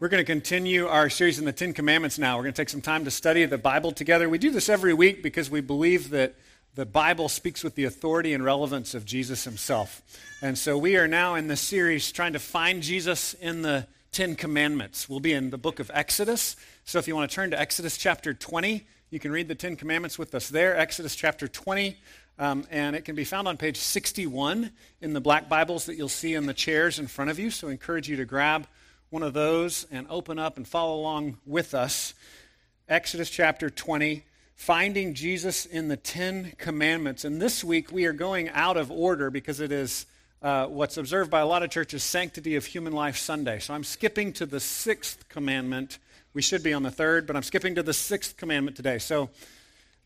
We're going to continue our series in the Ten Commandments now. We're going to take some time to study the Bible together. We do this every week because we believe that the Bible speaks with the authority and relevance of Jesus himself. And so we are now in this series trying to find Jesus in the Ten Commandments. We'll be in the book of Exodus. So if you want to turn to Exodus chapter 20, you can read the Ten Commandments with us there. Exodus chapter 20. Um, and it can be found on page 61 in the black Bibles that you'll see in the chairs in front of you. So I encourage you to grab one of those and open up and follow along with us. Exodus chapter 20, finding Jesus in the Ten Commandments. And this week we are going out of order because it is uh, what's observed by a lot of churches Sanctity of Human Life Sunday. So I'm skipping to the sixth commandment. We should be on the third, but I'm skipping to the sixth commandment today. So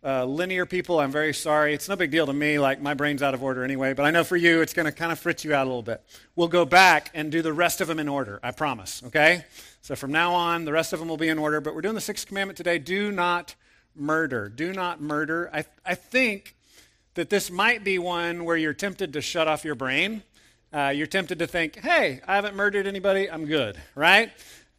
uh, linear people, I'm very sorry. It's no big deal to me, like my brain's out of order anyway, but I know for you it's going to kind of fritz you out a little bit. We'll go back and do the rest of them in order, I promise, okay? So from now on, the rest of them will be in order, but we're doing the sixth commandment today do not murder. Do not murder. I, I think that this might be one where you're tempted to shut off your brain. Uh, you're tempted to think, hey, I haven't murdered anybody, I'm good, right?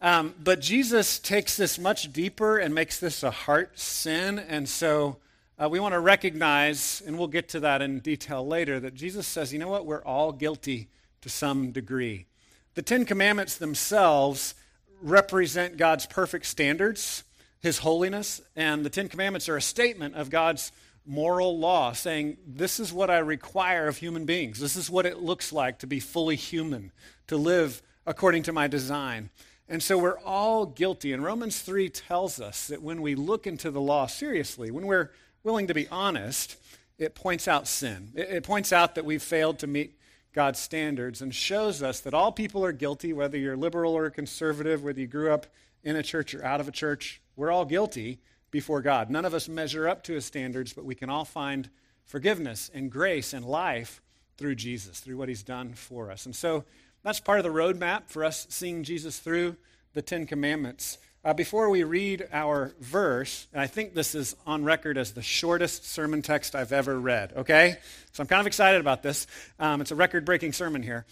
Um, but Jesus takes this much deeper and makes this a heart sin. And so uh, we want to recognize, and we'll get to that in detail later, that Jesus says, you know what? We're all guilty to some degree. The Ten Commandments themselves represent God's perfect standards, His holiness, and the Ten Commandments are a statement of God's moral law, saying, This is what I require of human beings. This is what it looks like to be fully human, to live according to my design. And so we're all guilty. And Romans 3 tells us that when we look into the law seriously, when we're willing to be honest, it points out sin. It, it, points out that we've failed to meet God's standards and shows us that all people are guilty, whether you're liberal or conservative, whether you grew up in a church or out of a church. We're all guilty before God. None of us measure up to his standards, but we can all find forgiveness and grace and life through Jesus, through what he's done for us. And so that's part of the roadmap for us seeing Jesus through the Ten Commandments. Uh, before we read our verse, and I think this is on record as the shortest sermon text I've ever read, okay? So I'm kind of excited about this. Um, it's a record breaking sermon here.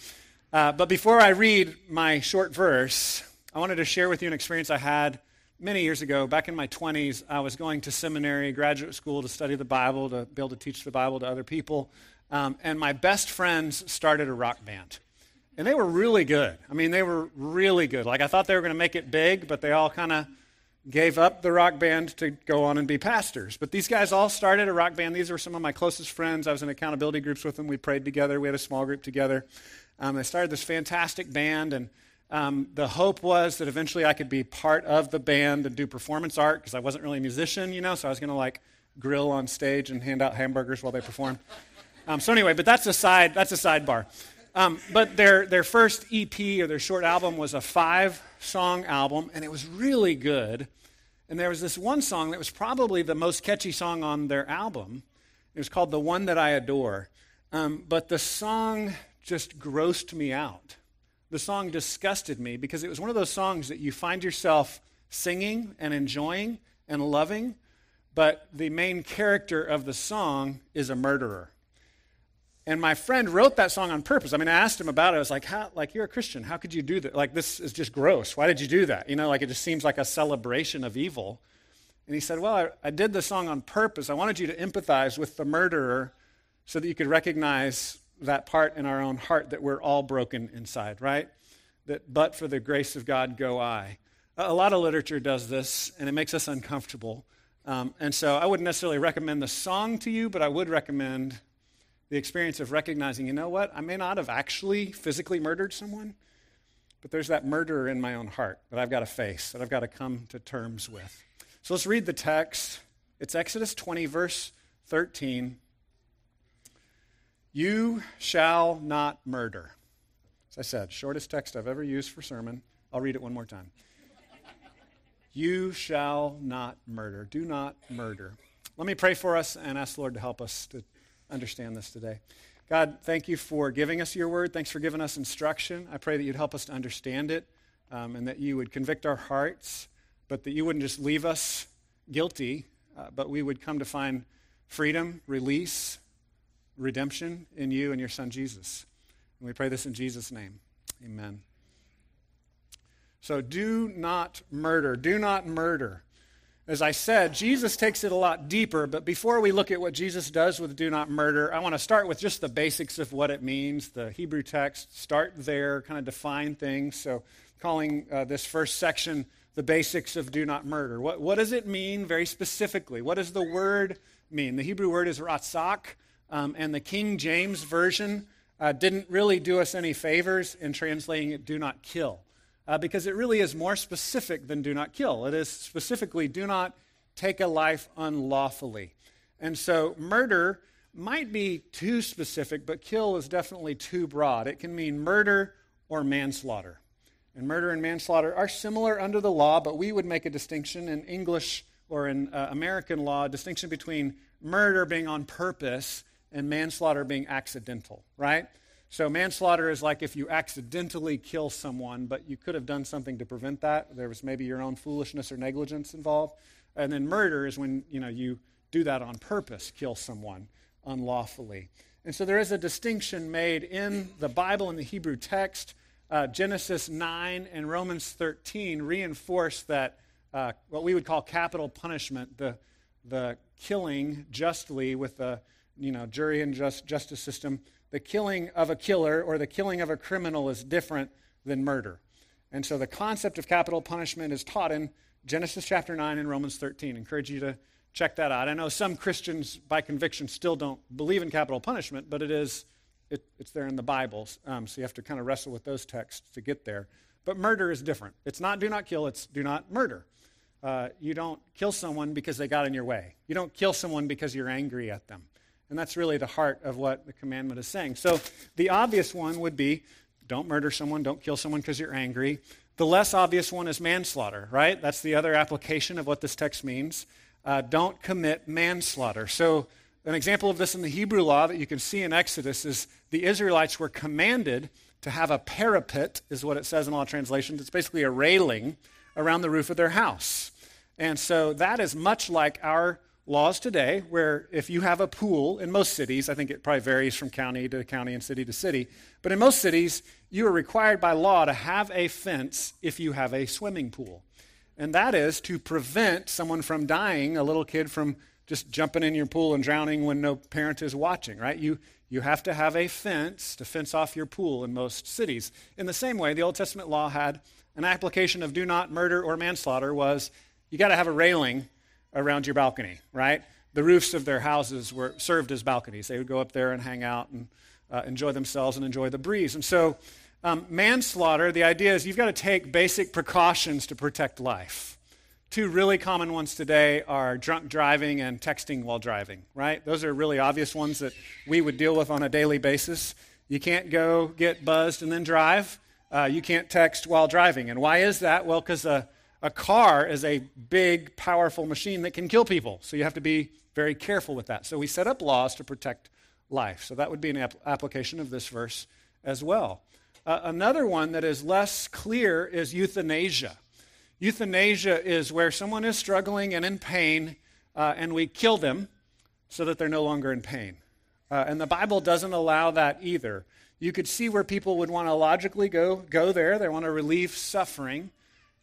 Uh, but before I read my short verse, I wanted to share with you an experience I had many years ago. Back in my 20s, I was going to seminary, graduate school to study the Bible, to be able to teach the Bible to other people. Um, and my best friends started a rock band. And they were really good. I mean, they were really good. Like, I thought they were going to make it big, but they all kind of gave up the rock band to go on and be pastors. But these guys all started a rock band. These were some of my closest friends. I was in accountability groups with them. We prayed together. We had a small group together. Um, they started this fantastic band, and um, the hope was that eventually I could be part of the band and do performance art because I wasn't really a musician, you know, so I was going to like grill on stage and hand out hamburgers while they performed. Um, so anyway, but that's a side that's a sidebar. Um, but their, their first EP or their short album was a five song album, and it was really good. And there was this one song that was probably the most catchy song on their album. It was called The One That I Adore. Um, but the song just grossed me out. The song disgusted me because it was one of those songs that you find yourself singing and enjoying and loving, but the main character of the song is a murderer. And my friend wrote that song on purpose. I mean, I asked him about it. I was like, how, like, you're a Christian. How could you do that? Like, this is just gross. Why did you do that? You know, like, it just seems like a celebration of evil. And he said, well, I, I did the song on purpose. I wanted you to empathize with the murderer so that you could recognize that part in our own heart that we're all broken inside, right? That, but for the grace of God, go I. A lot of literature does this, and it makes us uncomfortable. Um, and so I wouldn't necessarily recommend the song to you, but I would recommend the experience of recognizing, you know what, I may not have actually physically murdered someone, but there's that murderer in my own heart that I've got to face, that I've got to come to terms with. So let's read the text. It's Exodus 20, verse 13. You shall not murder. As I said, shortest text I've ever used for sermon. I'll read it one more time. you shall not murder. Do not murder. Let me pray for us and ask the Lord to help us to understand this today. God, thank you for giving us your word. Thanks for giving us instruction. I pray that you'd help us to understand it um, and that you would convict our hearts, but that you wouldn't just leave us guilty, uh, but we would come to find freedom, release, redemption in you and your son Jesus. And we pray this in Jesus' name. Amen. So do not murder. Do not murder. As I said, Jesus takes it a lot deeper, but before we look at what Jesus does with do not murder, I want to start with just the basics of what it means, the Hebrew text, start there, kind of define things. So, calling uh, this first section the basics of do not murder. What, what does it mean very specifically? What does the word mean? The Hebrew word is ratzak, um, and the King James Version uh, didn't really do us any favors in translating it do not kill uh, because it really is more specific than do not kill. It is specifically do not take a life unlawfully. And so murder might be too specific, but kill is definitely too broad. It can mean murder or manslaughter. And murder and manslaughter are similar under the law, but we would make a distinction in English or in uh, American law, a distinction between murder being on purpose and manslaughter being accidental, right? So manslaughter is like if you accidentally kill someone, but you could have done something to prevent that. There was maybe your own foolishness or negligence involved. And then murder is when you know you do that on purpose, kill someone unlawfully. And so there is a distinction made in the Bible in the Hebrew text. Uh, Genesis 9 and Romans 13 reinforce that uh, what we would call capital punishment, the, the killing justly with the you know, jury and just, justice system, the killing of a killer or the killing of a criminal is different than murder. And so the concept of capital punishment is taught in Genesis chapter 9 and Romans 13. I encourage you to check that out. I know some Christians, by conviction, still don't believe in capital punishment, but it is, it, it's there in the Bible. Um, so you have to kind of wrestle with those texts to get there. But murder is different. It's not do not kill, it's do not murder. Uh, you don't kill someone because they got in your way. You don't kill someone because you're angry at them. And that's really the heart of what the commandment is saying. So the obvious one would be don't murder someone, don't kill someone because you're angry. The less obvious one is manslaughter, right? That's the other application of what this text means. Uh, don't commit manslaughter. So, an example of this in the Hebrew law that you can see in Exodus is the Israelites were commanded to have a parapet, is what it says in a lot translations. It's basically a railing around the roof of their house. And so that is much like our laws today where if you have a pool in most cities, I think it probably varies from county to county and city to city, but in most cities, you are required by law to have a fence if you have a swimming pool. And that is to prevent someone from dying, a little kid from just jumping in your pool and drowning when no parent is watching, right? You, you have to have a fence to fence off your pool in most cities. In the same way, the Old Testament law had an application of do not murder or manslaughter was you got to have a railing around your balcony, right? The roofs of their houses were served as balconies. They would go up there and hang out and uh, enjoy themselves and enjoy the breeze. And so, um, manslaughter, the idea is you've got to take basic precautions to protect life. Two really common ones today are drunk driving and texting while driving, right? Those are really obvious ones that we would deal with on a daily basis. You can't go get buzzed and then drive. Uh, you can't text while driving. And why is that? Well, because a a car is a big, powerful machine that can kill people. So you have to be very careful with that. So we set up laws to protect life. So that would be an ap- application of this verse as well. Uh, another one that is less clear is euthanasia. Euthanasia is where someone is struggling and in pain, uh, and we kill them so that they're no longer in pain. Uh, and the Bible doesn't allow that either. You could see where people would want to logically go, go there. They want to relieve suffering.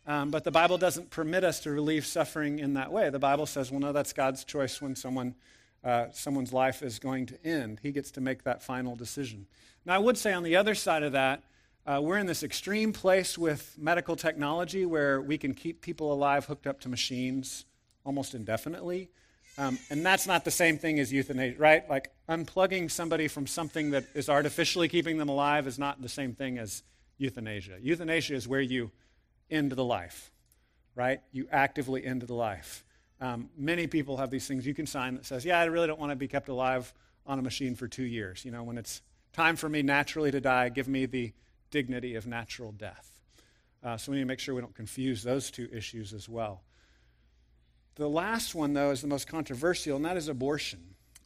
Um, but the Bible doesn't permit us to relieve suffering in that way. The Bible says, well, no, that's God's choice when someone, uh, someone's life is going to end. He gets to make that final decision. Now, I would say on the other side of that, uh, we're in this extreme place with medical technology where we can keep people alive hooked up to machines almost indefinitely. Um, and that's not the same thing as euthanasia, right? Like unplugging somebody from something that is artificially keeping them alive is not the same thing as euthanasia. Euthanasia is where you end the life, right? You actively end the life. Um, many people have these things you can sign that says, yeah, I really don't want to be kept alive on a machine for two years. You know, when it's time for me naturally to die, give me the dignity of natural death. Uh, so we need to make sure we don't confuse those two issues as well. The last one, though, is the most controversial, and that is abortion.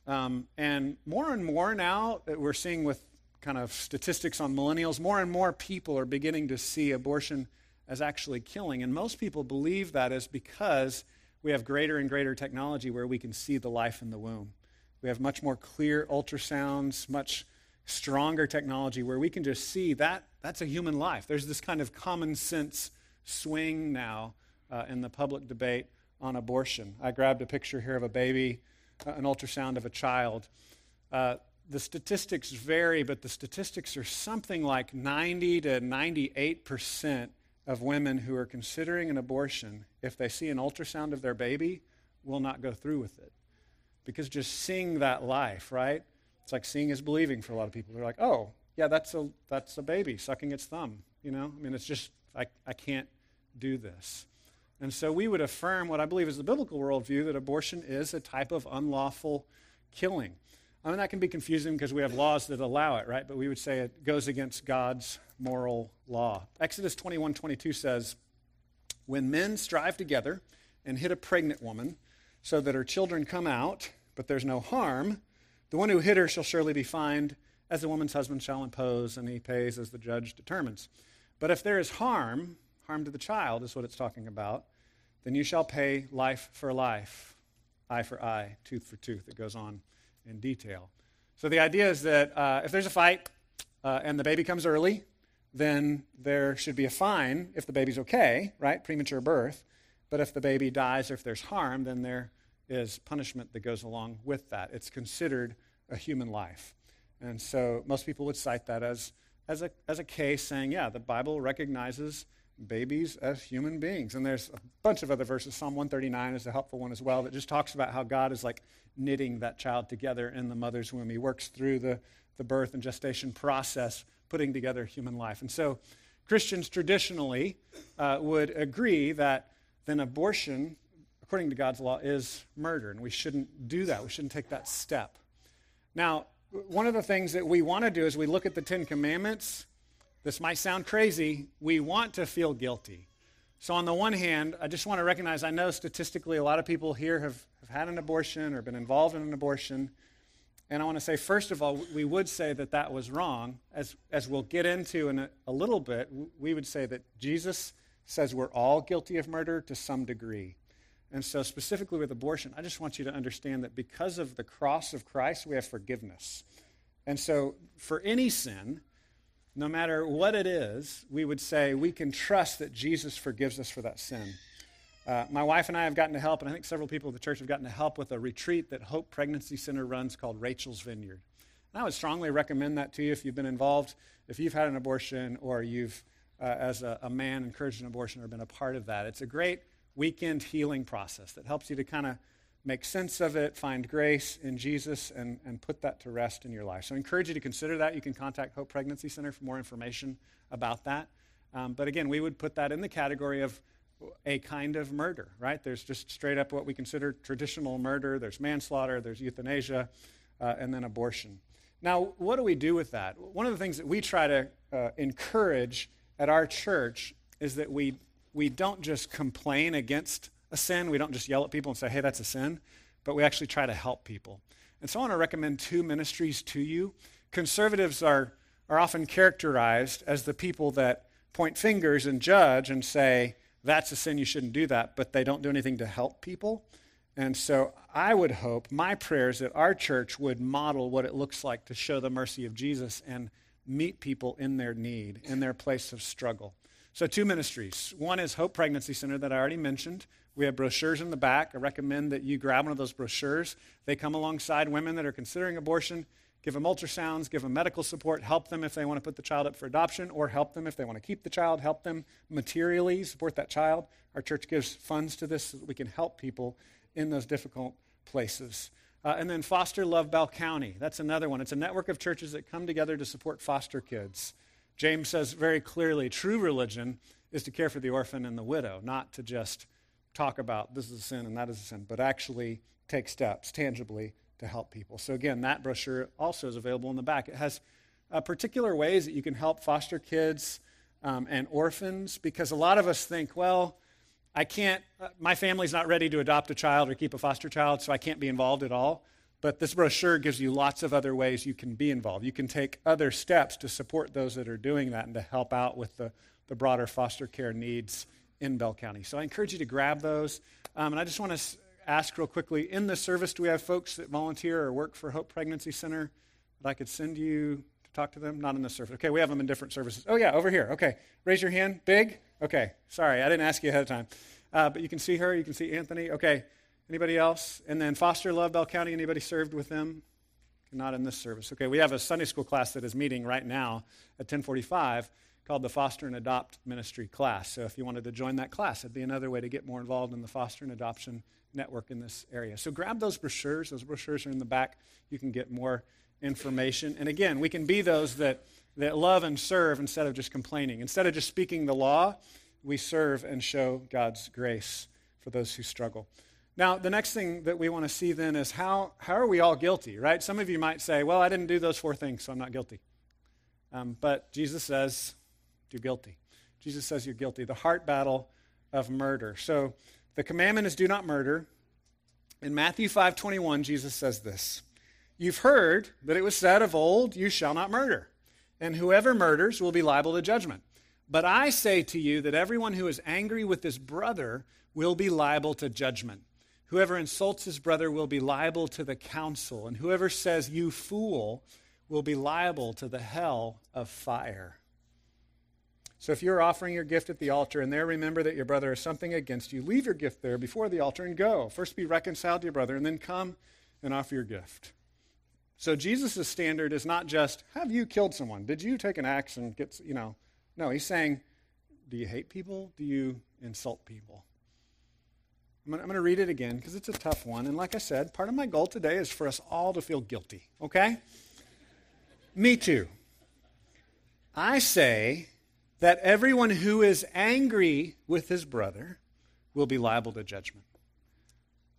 Um, and more and more now that we're seeing with kind of statistics on millennials, more and more people are beginning to see abortion as actually killing. And most people believe that is because we have greater and greater technology where we can see the life in the womb. We have much more clear ultrasounds, much stronger technology where we can just see that that's a human life. There's this kind of common sense swing now uh, in the public debate on abortion. I grabbed a picture here of a baby, uh, an ultrasound of a child. Uh, the statistics vary, but the statistics are something like 90 to 98 percent of women who are considering an abortion, if they see an ultrasound of their baby, will not go through with it. Because just seeing that life, right? It's like seeing is believing for a lot of people. They're like, oh, yeah, that's a, that's a baby sucking its thumb. You know, I mean, it's just, I, I can't do this. And so we would affirm what I believe is the biblical worldview that abortion is a type of unlawful killing. I mean, that can be confusing because we have laws that allow it, right? But we would say it goes against God's moral law. Exodus 21 22 says, When men strive together and hit a pregnant woman so that her children come out, but there's no harm, the one who hit her shall surely be fined, as the woman's husband shall impose, and he pays as the judge determines. But if there is harm, harm to the child is what it's talking about, then you shall pay life for life, eye for eye, tooth for tooth. It goes on in detail. So the idea is that uh, if there's a fight uh, and the baby comes early, then there should be a fine if the baby's okay, right? Premature birth. But if the baby dies or if there's harm, then there is punishment that goes along with that. It's considered a human life. And so most people would cite that as, as, a, as a case saying, yeah, the Bible recognizes babies as human beings. And there's a bunch of other verses. Psalm 139 is a helpful one as well that just talks about how God is like knitting that child together in the mother's womb. He works through the, the birth and gestation process, putting together human life. And so Christians traditionally uh, would agree that then abortion, according to God's law, is murder. And we shouldn't do that. We shouldn't take that step. Now, one of the things that we want to do is we look at the Ten Commandments this might sound crazy. We want to feel guilty. So, on the one hand, I just want to recognize I know statistically a lot of people here have, have had an abortion or been involved in an abortion. And I want to say, first of all, we would say that that was wrong. As, as we'll get into in a, a little bit, we would say that Jesus says we're all guilty of murder to some degree. And so, specifically with abortion, I just want you to understand that because of the cross of Christ, we have forgiveness. And so, for any sin, no matter what it is, we would say we can trust that Jesus forgives us for that sin. Uh, my wife and I have gotten to help, and I think several people at the church have gotten to help with a retreat that Hope Pregnancy Center runs called Rachel's Vineyard. And I would strongly recommend that to you if you've been involved, if you've had an abortion, or you've, uh, as a, a man, encouraged an abortion or been a part of that. It's a great weekend healing process that helps you to kind of make sense of it, find grace in Jesus, and, and put that to rest in your life. So I encourage you to consider that. You can contact Hope Pregnancy Center for more information about that. Um, but again, we would put that in the category of a kind of murder, right? There's just straight up what we consider traditional murder, there's manslaughter, there's euthanasia, uh, and then abortion. Now, what do we do with that? One of the things that we try to uh, encourage at our church is that we, we don't just complain against a sin. We don't just yell at people and say, hey, that's a sin, but we actually try to help people. And so I want to recommend two ministries to you. Conservatives are, are often characterized as the people that point fingers and judge and say, that's a sin, you shouldn't do that, but they don't do anything to help people. And so I would hope, my prayers, that our church would model what it looks like to show the mercy of Jesus and meet people in their need, in their place of struggle. So, two ministries. One is Hope Pregnancy Center that I already mentioned. We have brochures in the back. I recommend that you grab one of those brochures. They come alongside women that are considering abortion, give them ultrasounds, give them medical support, help them if they want to put the child up for adoption, or help them if they want to keep the child, help them materially support that child. Our church gives funds to this so that we can help people in those difficult places. Uh, and then Foster Love Bell County. That's another one. It's a network of churches that come together to support foster kids. James says very clearly true religion is to care for the orphan and the widow, not to just talk about this is a sin and that is a sin, but actually take steps tangibly to help people. So, again, that brochure also is available in the back. It has uh, particular ways that you can help foster kids um, and orphans because a lot of us think, well, I can't, uh, my family's not ready to adopt a child or keep a foster child, so I can't be involved at all. But this brochure gives you lots of other ways you can be involved. You can take other steps to support those that are doing that and to help out with the, the broader foster care needs in Bell County. So I encourage you to grab those. Um, and I just want to ask real quickly in the service, do we have folks that volunteer or work for Hope Pregnancy Center that I could send you to talk to them? Not in the service. Okay, we have them in different services. Oh, yeah, over here. Okay, raise your hand. Big. Okay, sorry, I didn't ask you ahead of time. Uh, but you can see her, you can see Anthony. Okay, anybody else? And then Foster Love Bell County, anybody served with them? Not in this service. Okay, we have a Sunday school class that is meeting right now at 1045 called the Foster and Adopt Ministry class. So if you wanted to join that class, it'd be another way to get more involved in the foster and adoption network in this area. So grab those brochures. Those brochures are in the back. You can get more information. And again, we can be those that, that love and serve instead of just complaining. Instead of just speaking the law, we serve and show God's grace for those who struggle. Now, the next thing that we want to see then is how, how are we all guilty, right? Some of you might say, well, I didn't do those four things, so I'm not guilty. Um, but Jesus says, you're guilty. Jesus says you're guilty. The heart battle of murder. So the commandment is do not murder. In Matthew 5:21, Jesus says this. You've heard that it was said of old, you shall not murder, and whoever murders will be liable to judgment. But I say to you that everyone who is angry with his brother will be liable to judgment. Whoever insults his brother will be liable to the council, and whoever says, You fool, will be liable to the hell of fire. So if you're offering your gift at the altar and there remember that your brother has something against you, leave your gift there before the altar and go. First be reconciled to your brother, and then come and offer your gift. So Jesus' standard is not just, have you killed someone? Did you take an axe and get, you know, no, he's saying, do you hate people? Do you insult people? I'm going to read it again because it's a tough one. And like I said, part of my goal today is for us all to feel guilty, okay? Me too. I say that everyone who is angry with his brother will be liable to judgment.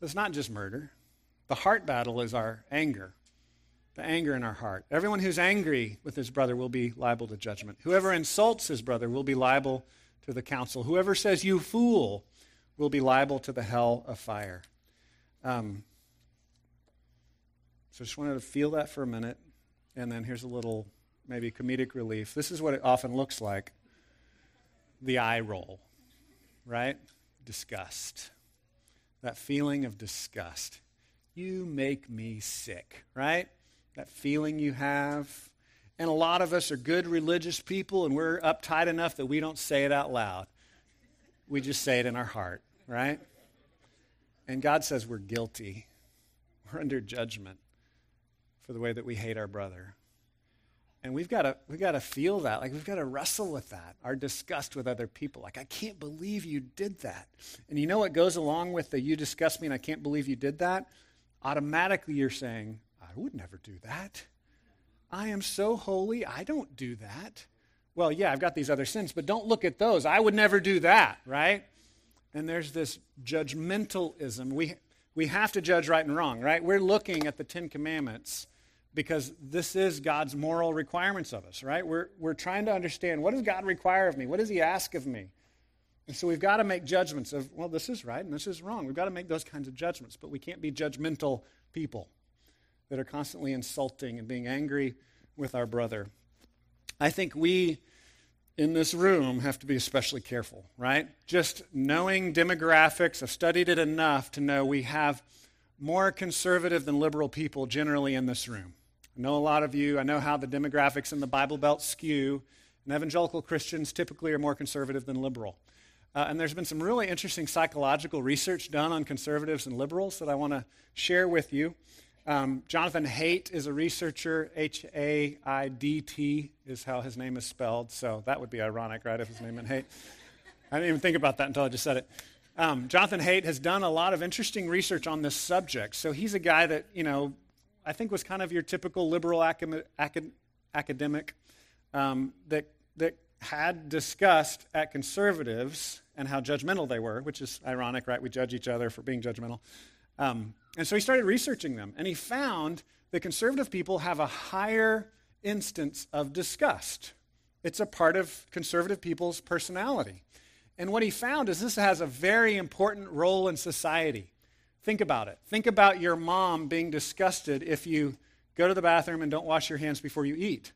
It's not just murder. The heart battle is our anger, the anger in our heart. Everyone who's angry with his brother will be liable to judgment. Whoever insults his brother will be liable to the council. Whoever says, You fool, will be liable to the hell of fire. Um, so just wanted to feel that for a minute. And then here's a little, maybe comedic relief. This is what it often looks like the eye roll, right? Disgust. That feeling of disgust. You make me sick, right? That feeling you have. And a lot of us are good religious people and we're uptight enough that we don't say it out loud. We just say it in our heart, right? And God says we're guilty. We're under judgment for the way that we hate our brother. And we've got to we've got to feel that. Like we've got to wrestle with that. Our disgust with other people. Like I can't believe you did that. And you know what goes along with the you disgust me and I can't believe you did that? Automatically you're saying, I would never do that. I am so holy, I don't do that. Well, yeah, I've got these other sins, but don't look at those. I would never do that, right? And there's this judgmentalism. We we have to judge right and wrong, right? We're looking at the 10 commandments because this is God's moral requirements of us, right? We're, we're trying to understand what does God require of me? What does He ask of me? And so we've got to make judgments of, well, this is right and this is wrong. We've got to make those kinds of judgments, but we can't be judgmental people that are constantly insulting and being angry with our brother. I think we in this room have to be especially careful, right? Just knowing demographics, I've studied it enough to know we have more conservative than liberal people generally in this room. I know a lot of you, I know how the demographics in the Bible Belt skew, and evangelical Christians typically are more conservative than liberal. Uh, and there's been some really interesting psychological research done on conservatives and liberals that I want to share with you. Um, Jonathan Haidt is a researcher. H A I D T is how his name is spelled. So that would be ironic, right, if his name meant Haidt. I didn't even think about that until I just said it. Um, Jonathan Haidt has done a lot of interesting research on this subject. So he's a guy that, you know, I think was kind of your typical liberal acad- acad- academic um, that, that had discussed at conservatives and how judgmental they were, which is ironic, right? We judge each other for being judgmental. Um, and so he started researching them, and he found that conservative people have a higher instance of disgust. It's a part of conservative people's personality. And what he found is this has a very important role in society. Think about it. Think about your mom being disgusted if you go to the bathroom and don't wash your hands before you eat.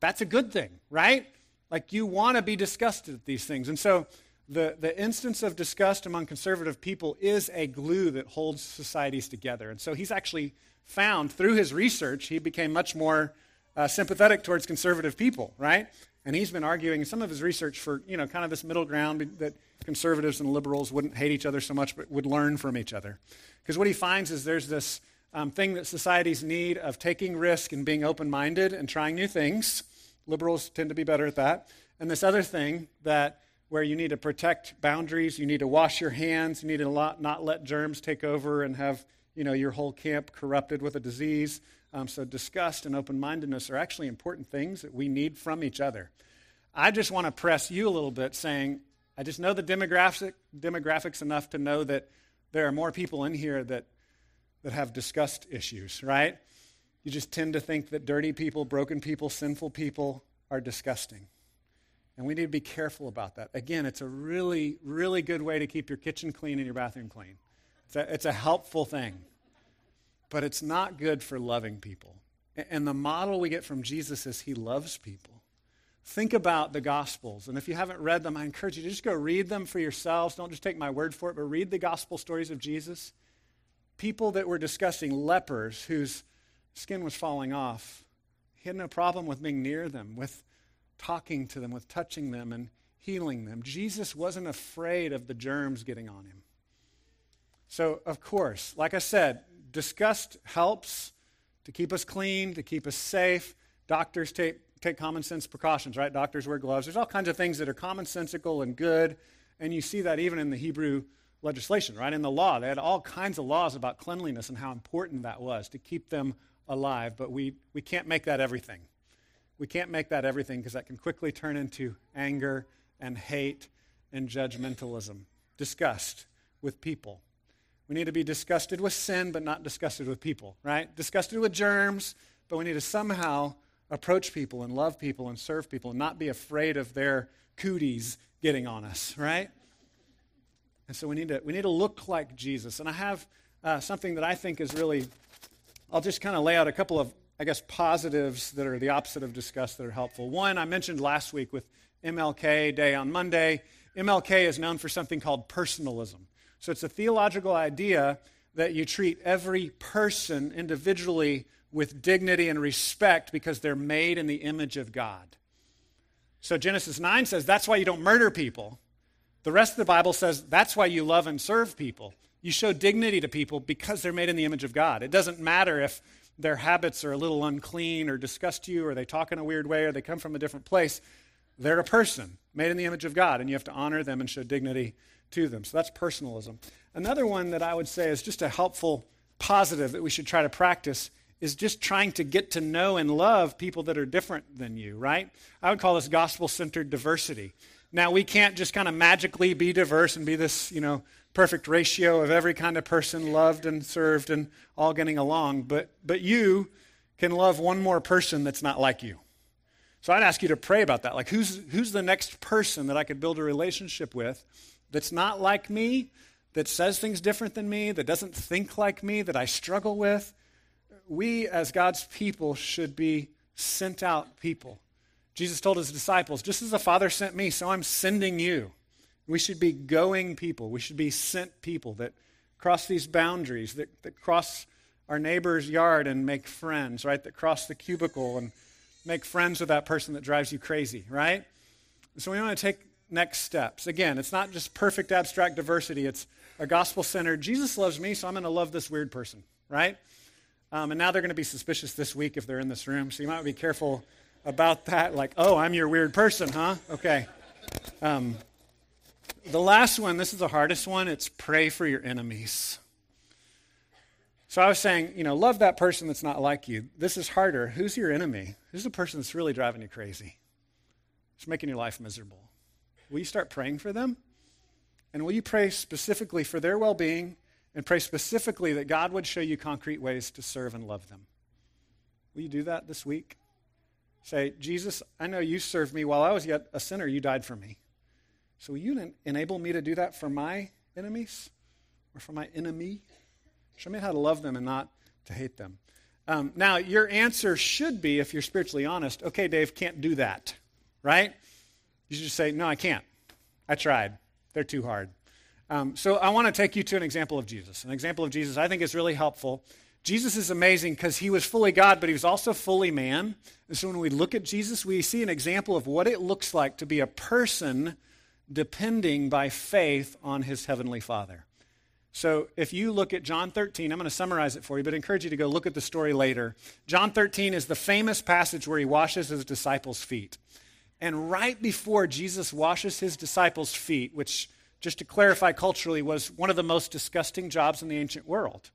That's a good thing, right? Like you want to be disgusted at these things. And so the, the instance of disgust among conservative people is a glue that holds societies together. And so he's actually found through his research, he became much more uh, sympathetic towards conservative people, right? And he's been arguing some of his research for, you know, kind of this middle ground that conservatives and liberals wouldn't hate each other so much, but would learn from each other. Because what he finds is there's this um, thing that societies need of taking risk and being open minded and trying new things. Liberals tend to be better at that. And this other thing that where you need to protect boundaries, you need to wash your hands, you need to not let germs take over and have you know, your whole camp corrupted with a disease. Um, so disgust and open mindedness are actually important things that we need from each other. I just want to press you a little bit, saying, I just know the demographic, demographics enough to know that there are more people in here that, that have disgust issues, right? You just tend to think that dirty people, broken people, sinful people are disgusting. And we need to be careful about that. Again, it's a really, really good way to keep your kitchen clean and your bathroom clean. It's a, it's a helpful thing. But it's not good for loving people. And the model we get from Jesus is he loves people. Think about the Gospels. And if you haven't read them, I encourage you to just go read them for yourselves. Don't just take my word for it, but read the Gospel stories of Jesus. People that were discussing lepers whose skin was falling off. He had no problem with being near them, with talking to them, with touching them and healing them. Jesus wasn't afraid of the germs getting on him. So, of course, like I said, disgust helps to keep us clean, to keep us safe. Doctors take, take common sense precautions, right? Doctors wear gloves. There's all kinds of things that are commonsensical and good. And you see that even in the Hebrew legislation, right? In the law, they had all kinds of laws about cleanliness and how important that was to keep them alive. But we, we can't make that everything. We can't make that everything because that can quickly turn into anger and hate and judgmentalism, disgust with people. We need to be disgusted with sin, but not disgusted with people, right? Disgusted with germs, but we need to somehow approach people and love people and serve people and not be afraid of their cooties getting on us, right? And so we need to, we need to look like Jesus. And I have uh, something that I think is really, I'll just kind of lay out a couple of, I guess, positives that are the opposite of disgust that are helpful. One, I mentioned last week with MLK Day on Monday. MLK is known for something called personalism. So it's a theological idea that you treat every person individually with dignity and respect because they're made in the image of God. So Genesis 9 says that's why you don't murder people. The rest of the Bible says that's why you love and serve people. You show dignity to people because they're made in the image of God. It doesn't matter if their habits are a little unclean or disgust you or they talk in a weird way or they come from a different place. They're a person made in the image of God, and you have to honor them and show dignity to them. So that's personalism. Another one that I would say is just a helpful positive that we should try to practice is just trying to get to know and love people that are different than you, right? I would call this gospel centered diversity. Now, we can't just kind of magically be diverse and be this, you know, perfect ratio of every kind of person loved and served and all getting along, but, but you can love one more person that's not like you. So I'd ask you to pray about that. Like, who's, who's the next person that I could build a relationship with that's not like me, that says things different than me, that doesn't think like me, that I struggle with. We, as God's people, should be sent out people. Jesus told his disciples, just as the Father sent me, so I'm sending you. We should be going people. We should be sent people that cross these boundaries, that, that cross our neighbor's yard and make friends, right? That cross the cubicle and make friends with that person that drives you crazy, right? So we want to take next steps. Again, it's not just perfect abstract diversity, it's a gospel centered. Jesus loves me, so I'm going to love this weird person, right? Um, and now they're going to be suspicious this week if they're in this room, so you might be careful about that. Like, oh, I'm your weird person, huh? Okay. Um, the last one, this is the hardest one, it's pray for your enemies. So I was saying, you know, love that person that's not like you. This is harder. Who's your enemy? Who's the person that's really driving you crazy? It's making your life miserable. Will you start praying for them? And will you pray specifically for their well being and pray specifically that God would show you concrete ways to serve and love them? Will you do that this week? Say, Jesus, I know you served me while I was yet a sinner. You died for me. So will you enable me to do that for my enemies or for my enemy? Show me how to love them and not to hate them. Um, now, your answer should be, if you're spiritually honest, okay, Dave, can't do that, right? You should just say, No, I can't. I tried. They're too hard. Um, so I want to take you to an example of Jesus. An example of Jesus I think is really helpful Jesus is amazing because he was fully God, but he was also fully man. And so when we look at Jesus, we see an example of what it looks like to be a person depending by faith on his heavenly Father. So if you look at John 13, I'm going to summarize it for you, but I encourage you to go look at the story later. John 13 is the famous passage where he washes his disciples' feet. And right before Jesus washes his disciples' feet, which, just to clarify culturally, was one of the most disgusting jobs in the ancient world,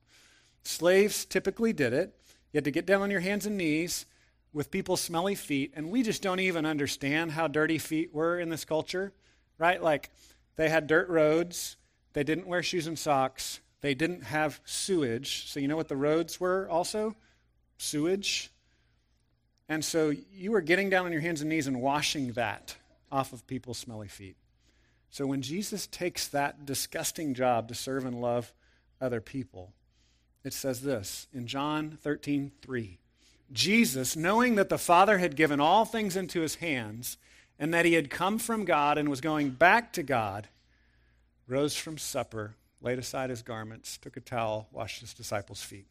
slaves typically did it. You had to get down on your hands and knees with people's smelly feet, and we just don't even understand how dirty feet were in this culture, right? Like they had dirt roads they didn't wear shoes and socks. They didn't have sewage. So, you know what the roads were also? Sewage. And so you were getting down on your hands and knees and washing that off of people's smelly feet. So when Jesus takes that disgusting job to serve and love other people, it says this in John 13, 3. Jesus, knowing that the Father had given all things into his hands, and that he had come from God and was going back to God, rose from supper, laid aside his garments, took a towel, washed his disciples' feet.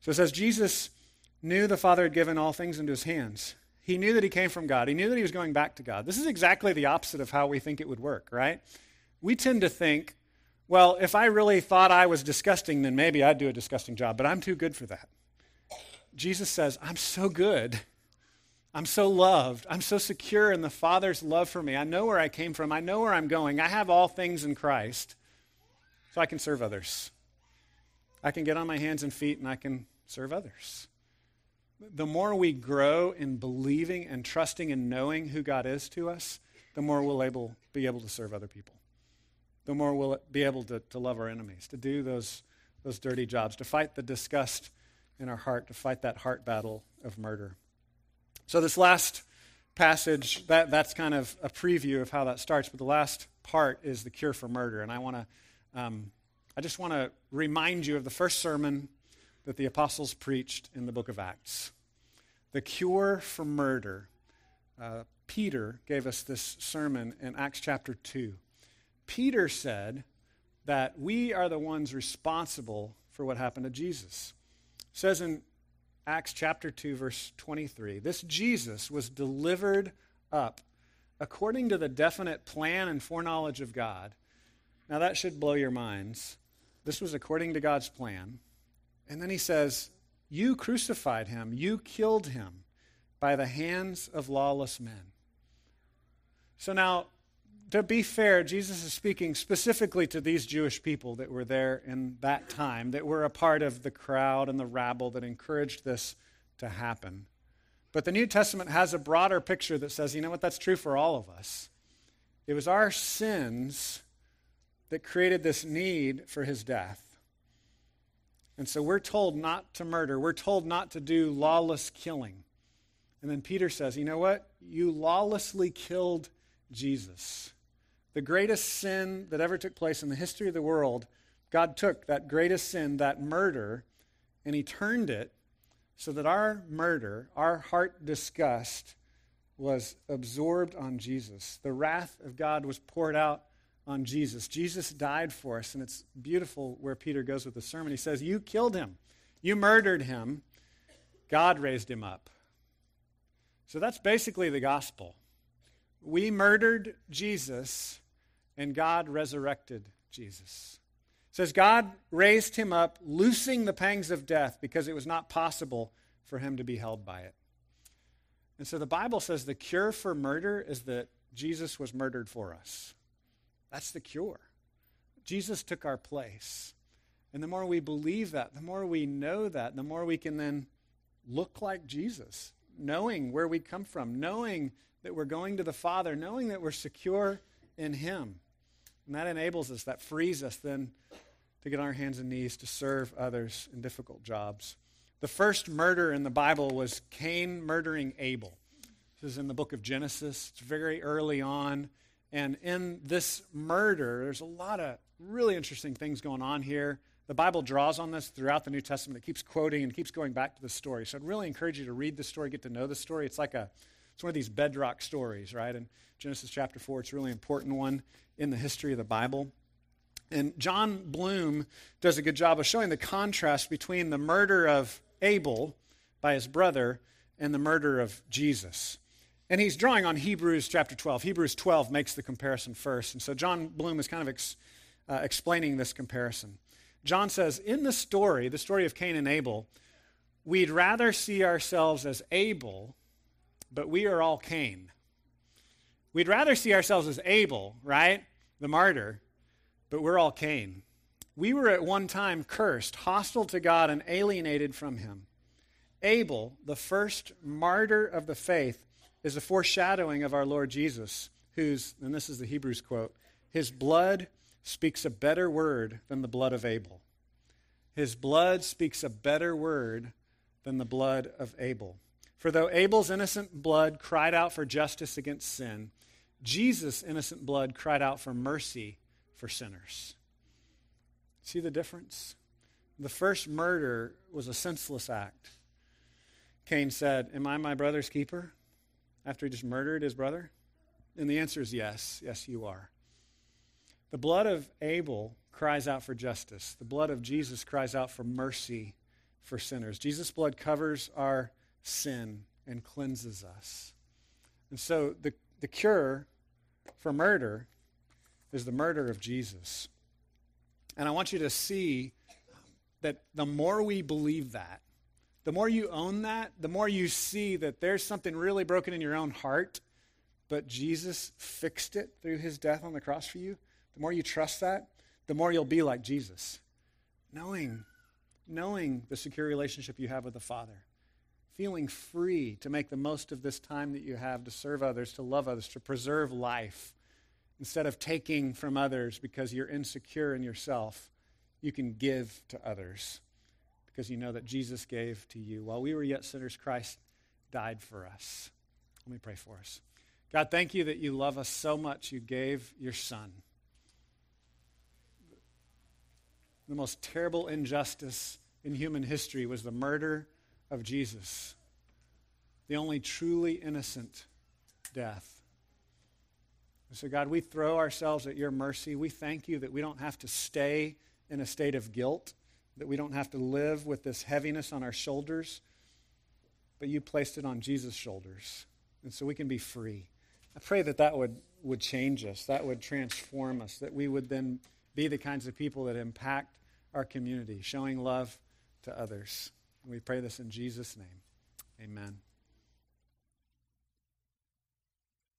So it says Jesus knew the Father had given all things into his hands. He knew that he came from God. He knew that he was going back to God. This is exactly the opposite of how we think it would work, right? We tend to think, well, if I really thought I was disgusting, then maybe I'd do a disgusting job, but I'm too good for that. Jesus says, I'm so good I'm so loved. I'm so secure in the Father's love for me. I know where I came from. I know where I'm going. I have all things in Christ. So I can serve others. I can get on my hands and feet and I can serve others. The more we grow in believing and trusting and knowing who God is to us, the more we'll able, be able to serve other people. The more we'll be able to, to love our enemies, to do those, those dirty jobs, to fight the disgust in our heart, to fight that heart battle of murder. So, this last passage, that, that's kind of a preview of how that starts, but the last part is the cure for murder. And I want to, um, I just want to remind you of the first sermon that the apostles preached in the book of Acts. The cure for murder. Uh, Peter gave us this sermon in Acts chapter 2. Peter said that we are the ones responsible for what happened to Jesus. It says in Acts chapter 2, verse 23. This Jesus was delivered up according to the definite plan and foreknowledge of God. Now, that should blow your minds. This was according to God's plan. And then he says, You crucified him, you killed him by the hands of lawless men. So now, to be fair, Jesus is speaking specifically to these Jewish people that were there in that time, that were a part of the crowd and the rabble that encouraged this to happen. But the New Testament has a broader picture that says, you know what, that's true for all of us. It was our sins that created this need for his death. And so we're told not to murder, we're told not to do lawless killing. And then Peter says, you know what? You lawlessly killed Jesus the greatest sin that ever took place in the history of the world, God took that greatest sin, that murder, and He turned it so that our murder, our heart disgust, was absorbed on Jesus. The wrath of God was poured out on Jesus. Jesus died for us, and it's beautiful where Peter goes with the sermon. He says, You killed him, you murdered him, God raised him up. So that's basically the gospel. We murdered Jesus, and God resurrected Jesus. It says God raised him up, loosing the pangs of death because it was not possible for him to be held by it. And so the Bible says the cure for murder is that Jesus was murdered for us. That's the cure. Jesus took our place. And the more we believe that, the more we know that, the more we can then look like Jesus, knowing where we come from, knowing that we're going to the Father, knowing that we're secure in Him. And that enables us, that frees us then to get on our hands and knees to serve others in difficult jobs. The first murder in the Bible was Cain murdering Abel. This is in the book of Genesis. It's very early on. And in this murder, there's a lot of really interesting things going on here. The Bible draws on this throughout the New Testament. It keeps quoting and keeps going back to the story. So I'd really encourage you to read the story, get to know the story. It's like a, it's one of these bedrock stories, right? In Genesis chapter 4, it's a really important one in the history of the Bible. And Jon Bloom does a good job of showing the contrast between the murder of Abel by his brother and the murder of Jesus. And he's drawing on Hebrews chapter 12. Hebrews 12 makes the comparison first. And so Jon Bloom is kind of ex, uh, explaining this comparison. Jon says, In the story, the story of Cain and Abel, we'd rather see ourselves as Abel, but we are all Cain. We'd rather see ourselves as Abel, right? The martyr, but we're all Cain. We were at one time cursed, hostile to God, and alienated from Him. Abel, the first martyr of the faith, is a foreshadowing of our Lord Jesus, whose, and this is the Hebrews quote, his blood speaks a better word than the blood of Abel. His blood speaks a better word than the blood of Abel. For though Abel's innocent blood cried out for justice against sin, Jesus' innocent blood cried out for mercy for sinners. See the difference? The first murder was a senseless act. Cain said, Am I my brother's keeper? After he just murdered his brother? And the answer is yes. Yes, you are. The blood of Abel cries out for justice. The blood of Jesus cries out for mercy for sinners. Jesus' blood covers our sin and cleanses us. And so the, the cure for murder is the murder of Jesus. And I want you to see that the more we believe that, the more you own that, the more you see that there's something really broken in your own heart, but Jesus fixed it through his death on the cross for you. The more you trust that, the more you'll be like Jesus, knowing, knowing the secure relationship you have with the Father, feeling free to make the most of this time that you have to serve others, to love others, to preserve life Instead of taking from others because you're insecure in yourself, you can give to others because you know that Jesus gave to you. While we were yet sinners, Christ died for us. Let me pray for us. God, thank you that you love us so much, you gave your Son. The most terrible injustice in human history was the murder of Jesus, the only truly innocent death. So, God, we throw ourselves at your mercy. We thank you that we don't have to stay in a state of guilt, that we don't have to live with this heaviness on our shoulders, but you placed it on Jesus' shoulders. And so we can be free. I pray that that would, would change us, that would transform us, that we would then be the kinds of people that impact our community, showing love to others. And we pray this in Jesus' name. Amen.